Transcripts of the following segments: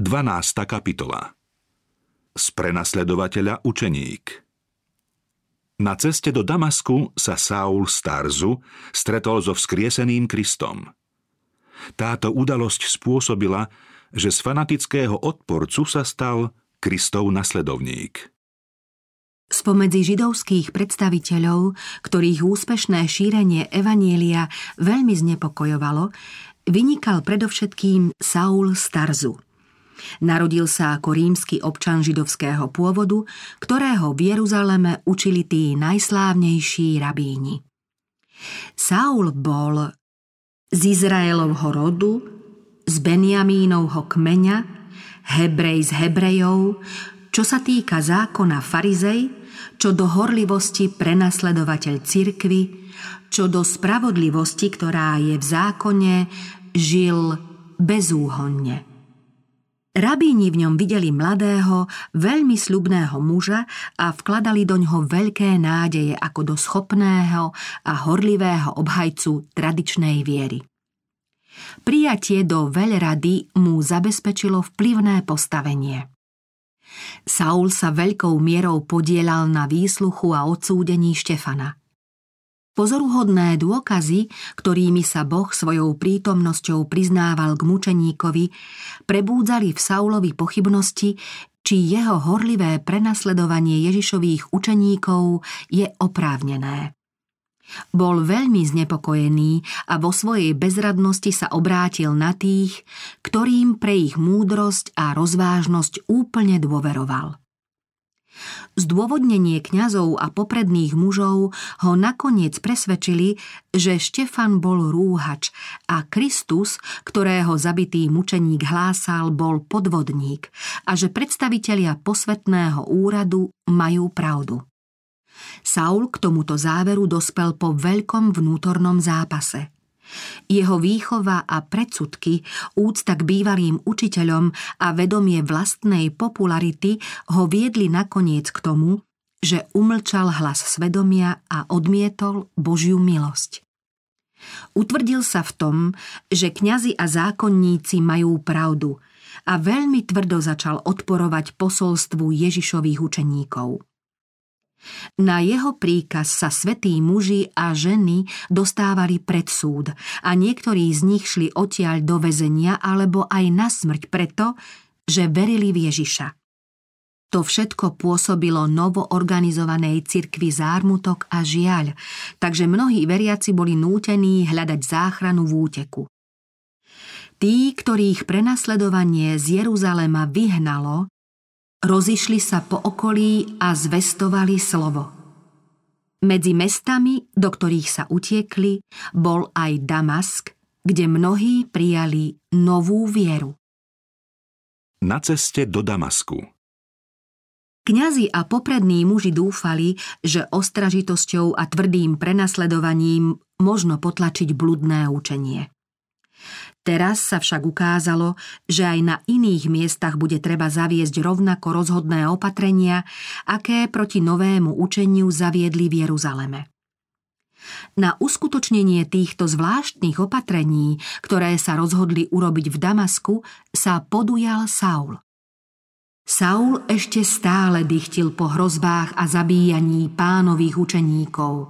12. kapitola Z prenasledovateľa učeník Na ceste do Damasku sa Saul z Tarzu stretol so vzkrieseným Kristom. Táto udalosť spôsobila, že z fanatického odporcu sa stal Kristov nasledovník. Spomedzi židovských predstaviteľov, ktorých úspešné šírenie Evanielia veľmi znepokojovalo, vynikal predovšetkým Saul z Tarzu – Narodil sa ako rímsky občan židovského pôvodu, ktorého v Jeruzaleme učili tí najslávnejší rabíni. Saul bol z Izraelovho rodu, z Benjamínovho kmeňa, Hebrej z Hebrejov, čo sa týka zákona farizej, čo do horlivosti prenasledovateľ cirkvy, čo do spravodlivosti, ktorá je v zákone, žil bezúhonne. Rabíni v ňom videli mladého, veľmi slubného muža a vkladali do ňoho veľké nádeje ako do schopného a horlivého obhajcu tradičnej viery. Prijatie do veľrady mu zabezpečilo vplyvné postavenie. Saul sa veľkou mierou podielal na výsluchu a odsúdení Štefana. Pozoruhodné dôkazy, ktorými sa Boh svojou prítomnosťou priznával k mučeníkovi, prebúdzali v Saulovi pochybnosti, či jeho horlivé prenasledovanie Ježišových učeníkov je oprávnené. Bol veľmi znepokojený a vo svojej bezradnosti sa obrátil na tých, ktorým pre ich múdrosť a rozvážnosť úplne dôveroval. Zdôvodnenie kňazov a popredných mužov ho nakoniec presvedčili, že Štefan bol rúhač a Kristus, ktorého zabitý mučeník hlásal, bol podvodník a že predstavitelia posvetného úradu majú pravdu. Saul k tomuto záveru dospel po veľkom vnútornom zápase – jeho výchova a predsudky, úcta k bývalým učiteľom a vedomie vlastnej popularity ho viedli nakoniec k tomu, že umlčal hlas svedomia a odmietol Božiu milosť. Utvrdil sa v tom, že kňazi a zákonníci majú pravdu a veľmi tvrdo začal odporovať posolstvu Ježišových učeníkov. Na jeho príkaz sa svetí muži a ženy dostávali pred súd a niektorí z nich šli odtiaľ do väzenia alebo aj na smrť preto, že verili v Ježiša. To všetko pôsobilo novoorganizovanej cirkvi zármutok a žiaľ, takže mnohí veriaci boli nútení hľadať záchranu v úteku. Tí, ktorých prenasledovanie z Jeruzalema vyhnalo, Rozišli sa po okolí a zvestovali slovo. Medzi mestami, do ktorých sa utiekli, bol aj Damask, kde mnohí prijali novú vieru. Na ceste do Damasku Kňazi a poprední muži dúfali, že ostražitosťou a tvrdým prenasledovaním možno potlačiť bludné učenie. Teraz sa však ukázalo, že aj na iných miestach bude treba zaviesť rovnako rozhodné opatrenia, aké proti novému učeniu zaviedli v Jeruzaleme. Na uskutočnenie týchto zvláštnych opatrení, ktoré sa rozhodli urobiť v Damasku, sa podujal Saul. Saul ešte stále dychtil po hrozbách a zabíjaní pánových učeníkov.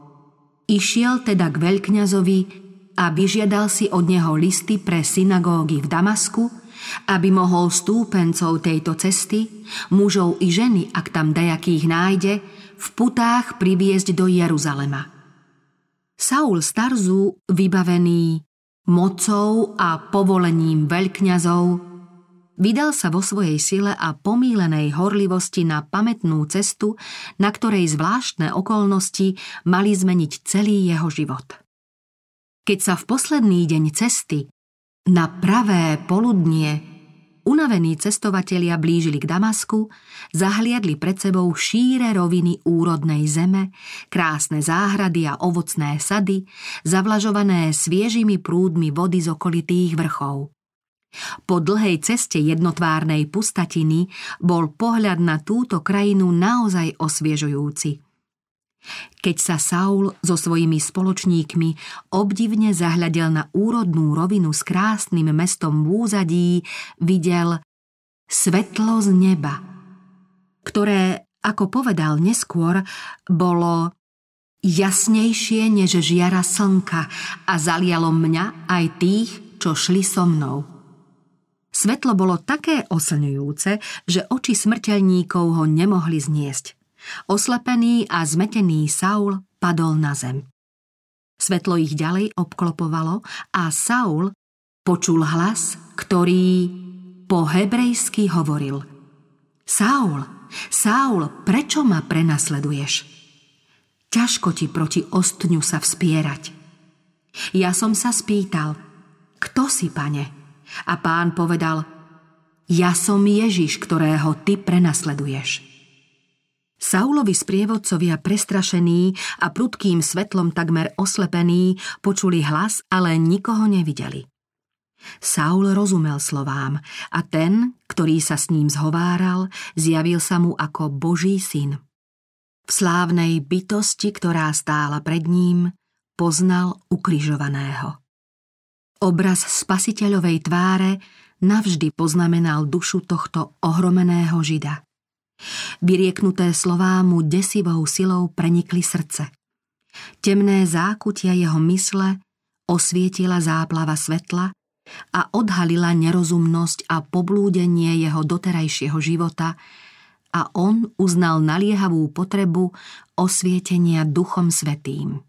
Išiel teda k veľkňazovi a vyžiadal si od neho listy pre synagógy v Damasku, aby mohol stúpencov tejto cesty, mužov i ženy, ak tam dajakých nájde, v putách priviesť do Jeruzalema. Saul Starzu, vybavený mocou a povolením veľkňazov, vydal sa vo svojej sile a pomílenej horlivosti na pamätnú cestu, na ktorej zvláštne okolnosti mali zmeniť celý jeho život. Keď sa v posledný deň cesty, na pravé poludnie, unavení cestovatelia blížili k Damasku, zahliadli pred sebou šíre roviny úrodnej zeme, krásne záhrady a ovocné sady, zavlažované sviežimi prúdmi vody z okolitých vrchov. Po dlhej ceste jednotvárnej pustatiny bol pohľad na túto krajinu naozaj osviežujúci – keď sa Saul so svojimi spoločníkmi obdivne zahľadel na úrodnú rovinu s krásnym mestom v úzadí, videl svetlo z neba, ktoré, ako povedal neskôr, bolo jasnejšie než žiara slnka a zalialo mňa aj tých, čo šli so mnou. Svetlo bolo také oslňujúce, že oči smrteľníkov ho nemohli zniesť. Oslepený a zmetený Saul padol na zem. Svetlo ich ďalej obklopovalo a Saul počul hlas, ktorý po hebrejsky hovoril Saul, Saul, prečo ma prenasleduješ? Ťažko ti proti ostňu sa vspierať. Ja som sa spýtal, kto si, pane? A pán povedal, ja som Ježiš, ktorého ty prenasleduješ. Saulovi sprievodcovia prestrašení a prudkým svetlom takmer oslepení počuli hlas, ale nikoho nevideli. Saul rozumel slovám a ten, ktorý sa s ním zhováral, zjavil sa mu ako Boží syn. V slávnej bytosti, ktorá stála pred ním, poznal ukrižovaného. Obraz spasiteľovej tváre navždy poznamenal dušu tohto ohromeného žida. Vyrieknuté slová mu desivou silou prenikli srdce. Temné zákutia jeho mysle osvietila záplava svetla a odhalila nerozumnosť a poblúdenie jeho doterajšieho života a on uznal naliehavú potrebu osvietenia Duchom Svetým.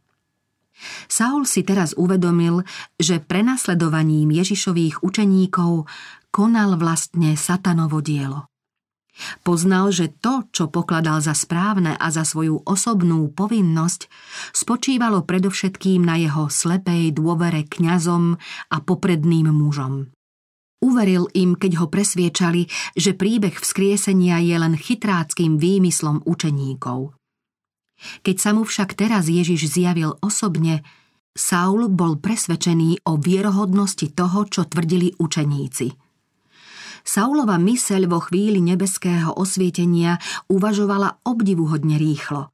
Saul si teraz uvedomil, že prenasledovaním Ježišových učeníkov konal vlastne satanovo dielo. Poznal, že to, čo pokladal za správne a za svoju osobnú povinnosť, spočívalo predovšetkým na jeho slepej dôvere kňazom a popredným mužom. Uveril im, keď ho presviečali, že príbeh vzkriesenia je len chytráckým výmyslom učeníkov. Keď sa mu však teraz Ježiš zjavil osobne, Saul bol presvedčený o vierohodnosti toho, čo tvrdili učeníci – Saulova myseľ vo chvíli nebeského osvietenia uvažovala obdivuhodne rýchlo.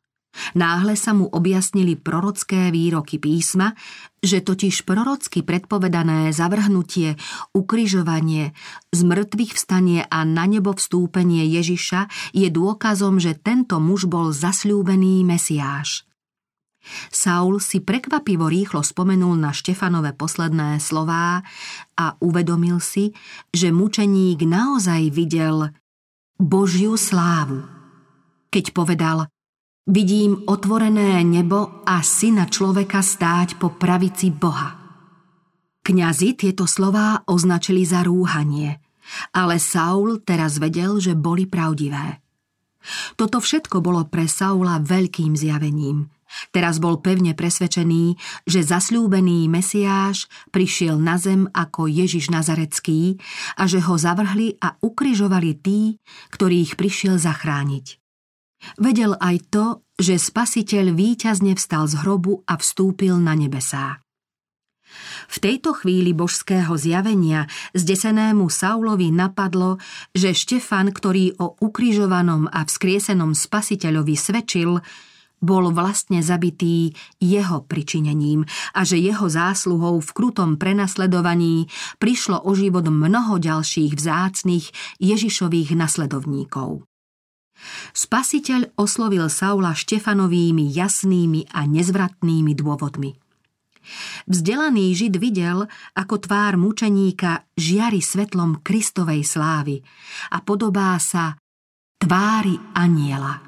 Náhle sa mu objasnili prorocké výroky písma, že totiž prorocky predpovedané zavrhnutie, ukryžovanie, zmrtvých vstanie a na nebo vstúpenie Ježiša je dôkazom, že tento muž bol zasľúbený Mesiáš. Saul si prekvapivo rýchlo spomenul na Štefanové posledné slová a uvedomil si, že mučeník naozaj videl Božiu slávu. Keď povedal Vidím otvorené nebo a syna človeka stáť po pravici Boha. Kňazi tieto slová označili za rúhanie, ale Saul teraz vedel, že boli pravdivé. Toto všetko bolo pre Saula veľkým zjavením – Teraz bol pevne presvedčený, že zasľúbený Mesiáš prišiel na zem ako Ježiš Nazarecký a že ho zavrhli a ukrižovali tí, ktorých prišiel zachrániť. Vedel aj to, že spasiteľ víťazne vstal z hrobu a vstúpil na nebesá. V tejto chvíli božského zjavenia zdesenému Saulovi napadlo, že Štefan, ktorý o ukrižovanom a vzkriesenom spasiteľovi svedčil, bol vlastne zabitý jeho pričinením a že jeho zásluhou v krutom prenasledovaní prišlo o život mnoho ďalších vzácných Ježišových nasledovníkov. Spasiteľ oslovil Saula Štefanovými jasnými a nezvratnými dôvodmi. Vzdelaný Žid videl, ako tvár mučeníka žiari svetlom Kristovej slávy a podobá sa tvári aniela.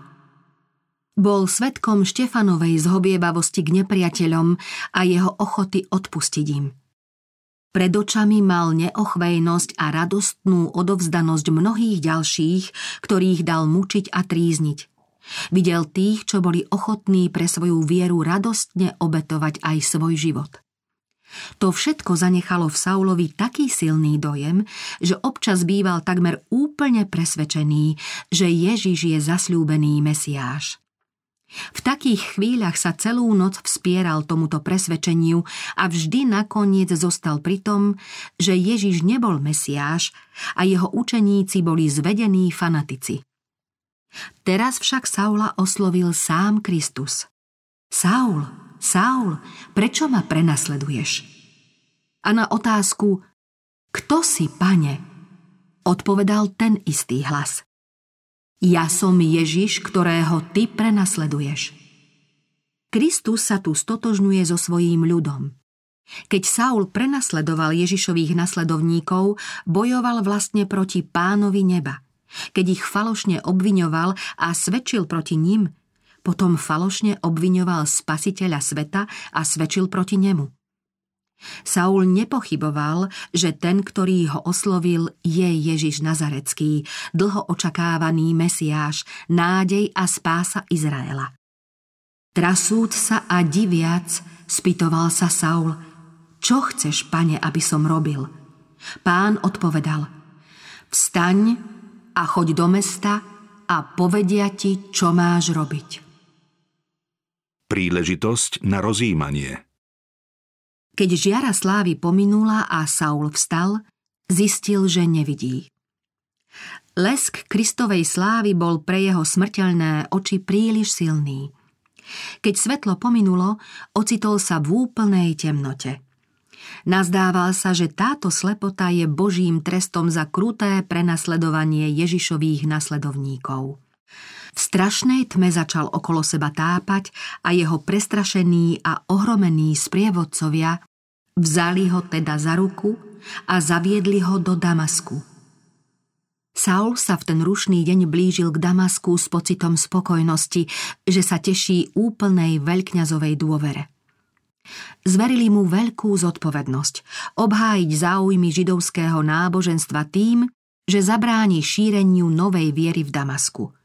Bol svetkom Štefanovej zhobievavosti k nepriateľom a jeho ochoty odpustiť im. Pred očami mal neochvejnosť a radostnú odovzdanosť mnohých ďalších, ktorých dal mučiť a trízniť. Videl tých, čo boli ochotní pre svoju vieru radostne obetovať aj svoj život. To všetko zanechalo v Saulovi taký silný dojem, že občas býval takmer úplne presvedčený, že Ježiš je zasľúbený Mesiáš. V takých chvíľach sa celú noc vspieral tomuto presvedčeniu a vždy nakoniec zostal pri tom, že Ježiš nebol Mesiáš a jeho učeníci boli zvedení fanatici. Teraz však Saula oslovil sám Kristus. Saul, Saul, prečo ma prenasleduješ? A na otázku, kto si, pane? odpovedal ten istý hlas. Ja som Ježiš, ktorého ty prenasleduješ. Kristus sa tu stotožňuje so svojím ľudom. Keď Saul prenasledoval Ježišových nasledovníkov, bojoval vlastne proti pánovi neba. Keď ich falošne obviňoval a svedčil proti ním, potom falošne obviňoval spasiteľa sveta a svedčil proti nemu. Saul nepochyboval, že ten, ktorý ho oslovil, je Ježiš Nazarecký, dlho očakávaný Mesiáš, nádej a spása Izraela. Trasúc sa a diviac, spýtoval sa Saul – čo chceš, pane, aby som robil? Pán odpovedal, vstaň a choď do mesta a povedia ti, čo máš robiť. Príležitosť na rozjímanie Keď žiara slávy pominula a Saul vstal, zistil, že nevidí. Lesk Kristovej slávy bol pre jeho smrteľné oči príliš silný. Keď svetlo pominulo, ocitol sa v úplnej temnote – Nazdával sa, že táto slepota je božím trestom za kruté prenasledovanie Ježišových nasledovníkov. V strašnej tme začal okolo seba tápať a jeho prestrašení a ohromení sprievodcovia vzali ho teda za ruku a zaviedli ho do Damasku. Saul sa v ten rušný deň blížil k Damasku s pocitom spokojnosti, že sa teší úplnej veľkňazovej dôvere. Zverili mu veľkú zodpovednosť obhájiť záujmy židovského náboženstva tým, že zabráni šíreniu novej viery v Damasku.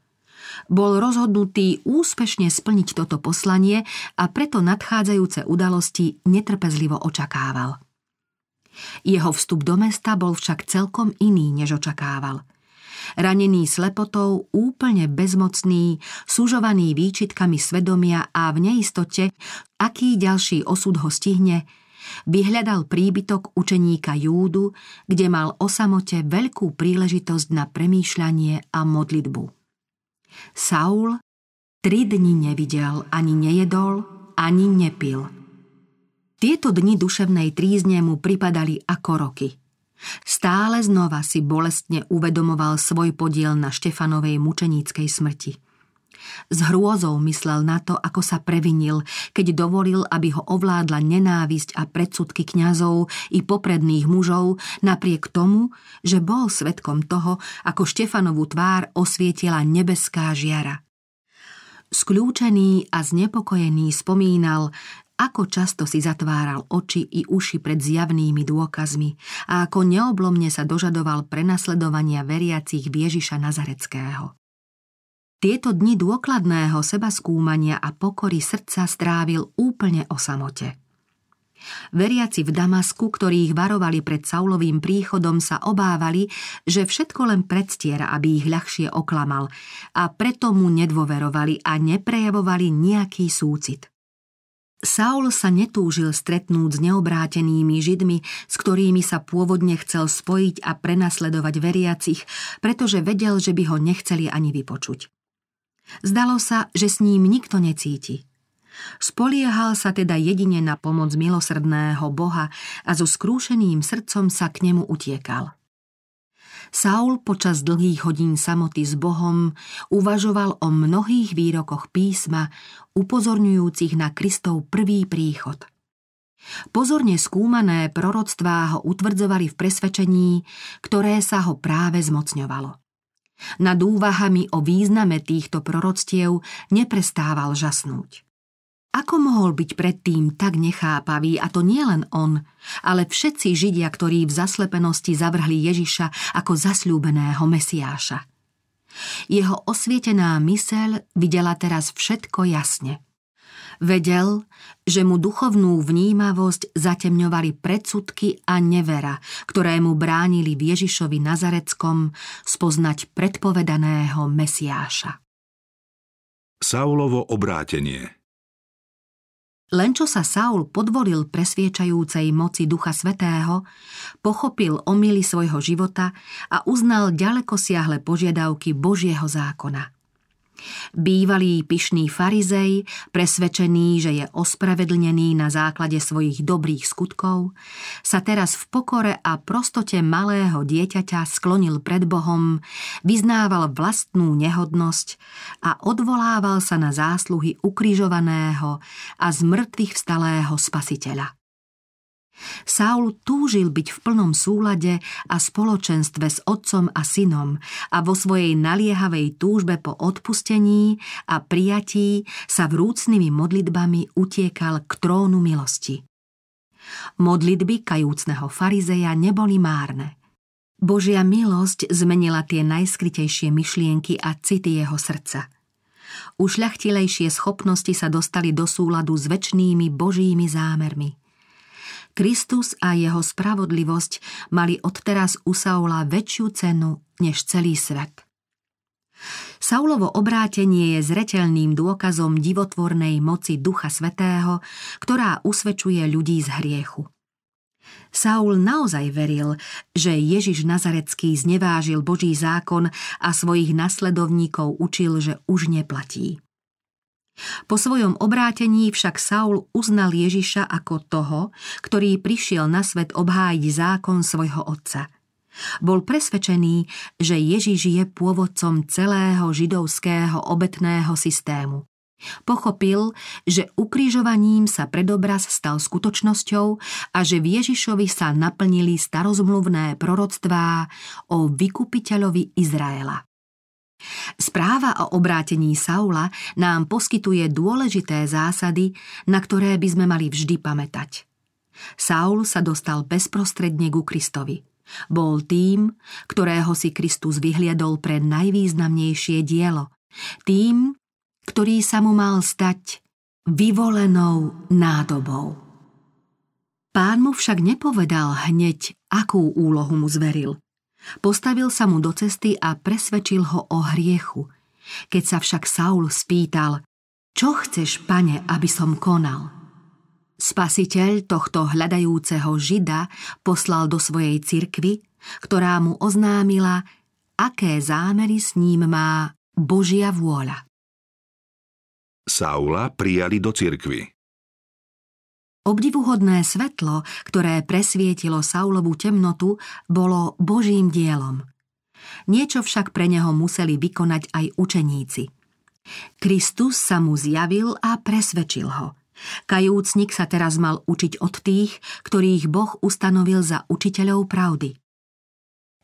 Bol rozhodnutý úspešne splniť toto poslanie a preto nadchádzajúce udalosti netrpezlivo očakával. Jeho vstup do mesta bol však celkom iný, než očakával – ranený slepotou, úplne bezmocný, sužovaný výčitkami svedomia a v neistote, aký ďalší osud ho stihne, vyhľadal príbytok učeníka Júdu, kde mal o samote veľkú príležitosť na premýšľanie a modlitbu. Saul tri dni nevidel, ani nejedol, ani nepil. Tieto dni duševnej trízne mu pripadali ako roky – Stále znova si bolestne uvedomoval svoj podiel na Štefanovej mučeníckej smrti. S hrôzou myslel na to, ako sa previnil, keď dovolil, aby ho ovládla nenávisť a predsudky kňazov i popredných mužov, napriek tomu, že bol svetkom toho, ako Štefanovú tvár osvietila nebeská žiara. Skľúčený a znepokojený spomínal, ako často si zatváral oči i uši pred zjavnými dôkazmi a ako neoblomne sa dožadoval prenasledovania veriacich Ježiša Nazareckého. Tieto dni dôkladného seba skúmania a pokory srdca strávil úplne o samote. Veriaci v Damasku, ktorých varovali pred Saulovým príchodom, sa obávali, že všetko len predstiera, aby ich ľahšie oklamal a preto mu nedôverovali a neprejavovali nejaký súcit. Saul sa netúžil stretnúť s neobrátenými židmi, s ktorými sa pôvodne chcel spojiť a prenasledovať veriacich, pretože vedel, že by ho nechceli ani vypočuť. Zdalo sa, že s ním nikto necíti. Spoliehal sa teda jedine na pomoc milosrdného Boha a so skrúšeným srdcom sa k nemu utiekal. Saul počas dlhých hodín samoty s Bohom uvažoval o mnohých výrokoch písma, upozorňujúcich na Kristov prvý príchod. Pozorne skúmané proroctvá ho utvrdzovali v presvedčení, ktoré sa ho práve zmocňovalo. Nad úvahami o význame týchto proroctiev neprestával žasnúť. Ako mohol byť predtým tak nechápavý, a to nie len on, ale všetci Židia, ktorí v zaslepenosti zavrhli Ježiša ako zasľúbeného Mesiáša. Jeho osvietená myseľ videla teraz všetko jasne. Vedel, že mu duchovnú vnímavosť zatemňovali predsudky a nevera, ktoré mu bránili v Ježišovi Nazareckom spoznať predpovedaného Mesiáša. Saulovo obrátenie len čo sa Saul podvolil presviečajúcej moci Ducha Svetého, pochopil omily svojho života a uznal ďaleko siahle požiadavky Božieho zákona. Bývalý pyšný farizej, presvedčený, že je ospravedlnený na základe svojich dobrých skutkov, sa teraz v pokore a prostote malého dieťaťa sklonil pred Bohom, vyznával vlastnú nehodnosť a odvolával sa na zásluhy ukrižovaného a z mŕtvych vstalého spasiteľa. Saul túžil byť v plnom súlade a spoločenstve s otcom a synom a vo svojej naliehavej túžbe po odpustení a prijatí sa vrúcnými modlitbami utiekal k trónu milosti. Modlitby kajúcneho farizeja neboli márne. Božia milosť zmenila tie najskritejšie myšlienky a city jeho srdca. Ušľachtilejšie schopnosti sa dostali do súladu s väčšnými božími zámermi – Kristus a jeho spravodlivosť mali odteraz u Saula väčšiu cenu než celý svet. Saulovo obrátenie je zreteľným dôkazom divotvornej moci Ducha Svetého, ktorá usvedčuje ľudí z hriechu. Saul naozaj veril, že Ježiš Nazarecký znevážil Boží zákon a svojich nasledovníkov učil, že už neplatí. Po svojom obrátení však Saul uznal Ježiša ako toho, ktorý prišiel na svet obhájiť zákon svojho otca. Bol presvedčený, že Ježiš je pôvodcom celého židovského obetného systému. Pochopil, že ukrižovaním sa predobraz stal skutočnosťou a že v Ježišovi sa naplnili starozmluvné proroctvá o vykupiteľovi Izraela. Správa o obrátení Saula nám poskytuje dôležité zásady, na ktoré by sme mali vždy pamätať. Saul sa dostal bezprostredne ku Kristovi. Bol tým, ktorého si Kristus vyhliadol pre najvýznamnejšie dielo. Tým, ktorý sa mu mal stať vyvolenou nádobou. Pán mu však nepovedal hneď, akú úlohu mu zveril. Postavil sa mu do cesty a presvedčil ho o hriechu. Keď sa však Saul spýtal, čo chceš, pane, aby som konal? Spasiteľ tohto hľadajúceho žida poslal do svojej cirkvy, ktorá mu oznámila, aké zámery s ním má Božia vôľa. Saula prijali do cirkvy. Obdivuhodné svetlo, ktoré presvietilo Saulovú temnotu, bolo Božím dielom. Niečo však pre neho museli vykonať aj učeníci. Kristus sa mu zjavil a presvedčil ho. Kajúcnik sa teraz mal učiť od tých, ktorých Boh ustanovil za učiteľov pravdy.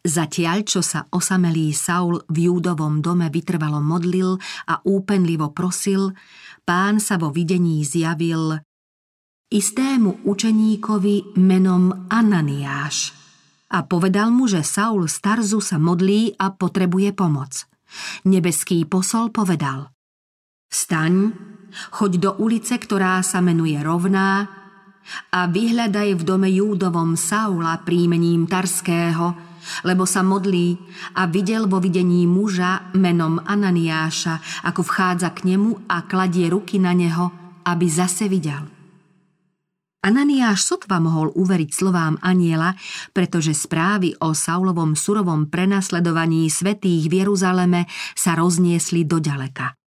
Zatiaľ, čo sa osamelý Saul v Júdovom dome vytrvalo modlil a úpenlivo prosil, pán sa vo videní zjavil istému učeníkovi menom Ananiáš a povedal mu, že Saul z Tarzu sa modlí a potrebuje pomoc. Nebeský posol povedal Staň, choď do ulice, ktorá sa menuje Rovná a vyhľadaj v dome Júdovom Saula príjmením Tarského, lebo sa modlí a videl vo videní muža menom Ananiáša, ako vchádza k nemu a kladie ruky na neho, aby zase videl. Ananiáš sotva mohol uveriť slovám aniela, pretože správy o Saulovom surovom prenasledovaní svetých v Jeruzaleme sa rozniesli do ďaleka.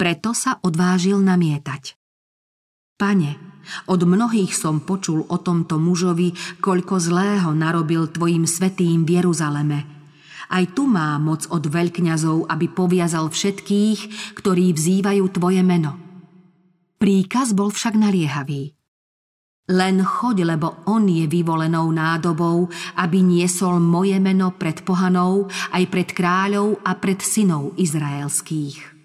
Preto sa odvážil namietať. Pane, od mnohých som počul o tomto mužovi, koľko zlého narobil tvojim svetým v Jeruzaleme. Aj tu má moc od veľkňazov, aby poviazal všetkých, ktorí vzývajú tvoje meno. Príkaz bol však naliehavý – len choď, lebo on je vyvolenou nádobou, aby niesol moje meno pred pohanou, aj pred kráľov a pred synov izraelských.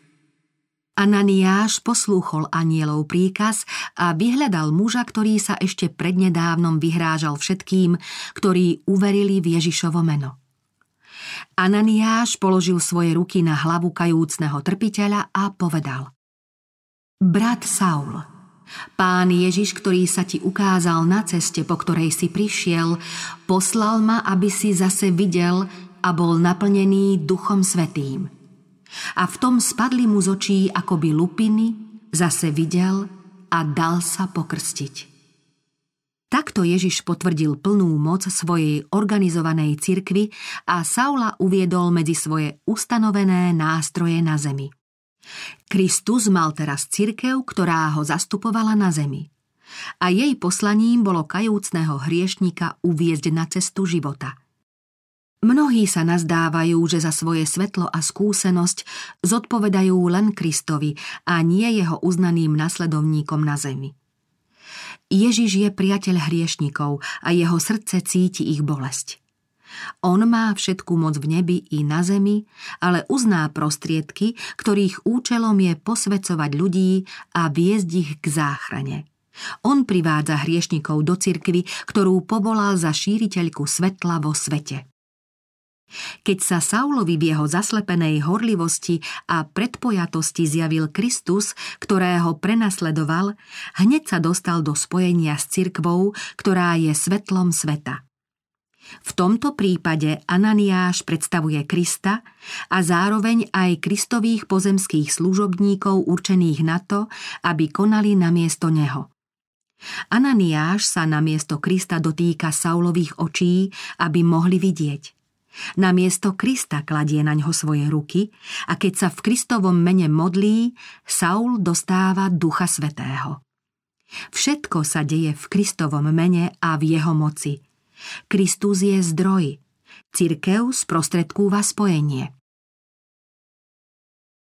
Ananiáš poslúchol anielov príkaz a vyhľadal muža, ktorý sa ešte prednedávnom vyhrážal všetkým, ktorí uverili v Ježišovo meno. Ananiáš položil svoje ruky na hlavu kajúcneho trpiteľa a povedal Brat Saul, Pán Ježiš, ktorý sa ti ukázal na ceste, po ktorej si prišiel, poslal ma, aby si zase videl a bol naplnený Duchom Svetým. A v tom spadli mu z očí akoby lupiny, zase videl a dal sa pokrstiť. Takto Ježiš potvrdil plnú moc svojej organizovanej cirkvy a Saula uviedol medzi svoje ustanovené nástroje na zemi. Kristus mal teraz cirkev, ktorá ho zastupovala na zemi. A jej poslaním bolo kajúcného hriešnika uviezť na cestu života. Mnohí sa nazdávajú, že za svoje svetlo a skúsenosť zodpovedajú len Kristovi a nie jeho uznaným nasledovníkom na zemi. Ježiš je priateľ hriešnikov a jeho srdce cíti ich bolesť. On má všetku moc v nebi i na zemi, ale uzná prostriedky, ktorých účelom je posvecovať ľudí a viesť ich k záchrane. On privádza hriešnikov do cirkvy, ktorú povolal za šíriteľku svetla vo svete. Keď sa Saulovi v jeho zaslepenej horlivosti a predpojatosti zjavil Kristus, ktorého prenasledoval, hneď sa dostal do spojenia s cirkvou, ktorá je svetlom sveta. V tomto prípade Ananiáš predstavuje Krista a zároveň aj kristových pozemských služobníkov určených na to, aby konali namiesto neho. Ananiáš sa namiesto Krista dotýka Saulových očí, aby mohli vidieť. Namiesto Krista kladie na ňo svoje ruky a keď sa v Kristovom mene modlí, Saul dostáva Ducha Svetého. Všetko sa deje v Kristovom mene a v jeho moci – Kristus je zdroj. Cirkev sprostredkúva spojenie.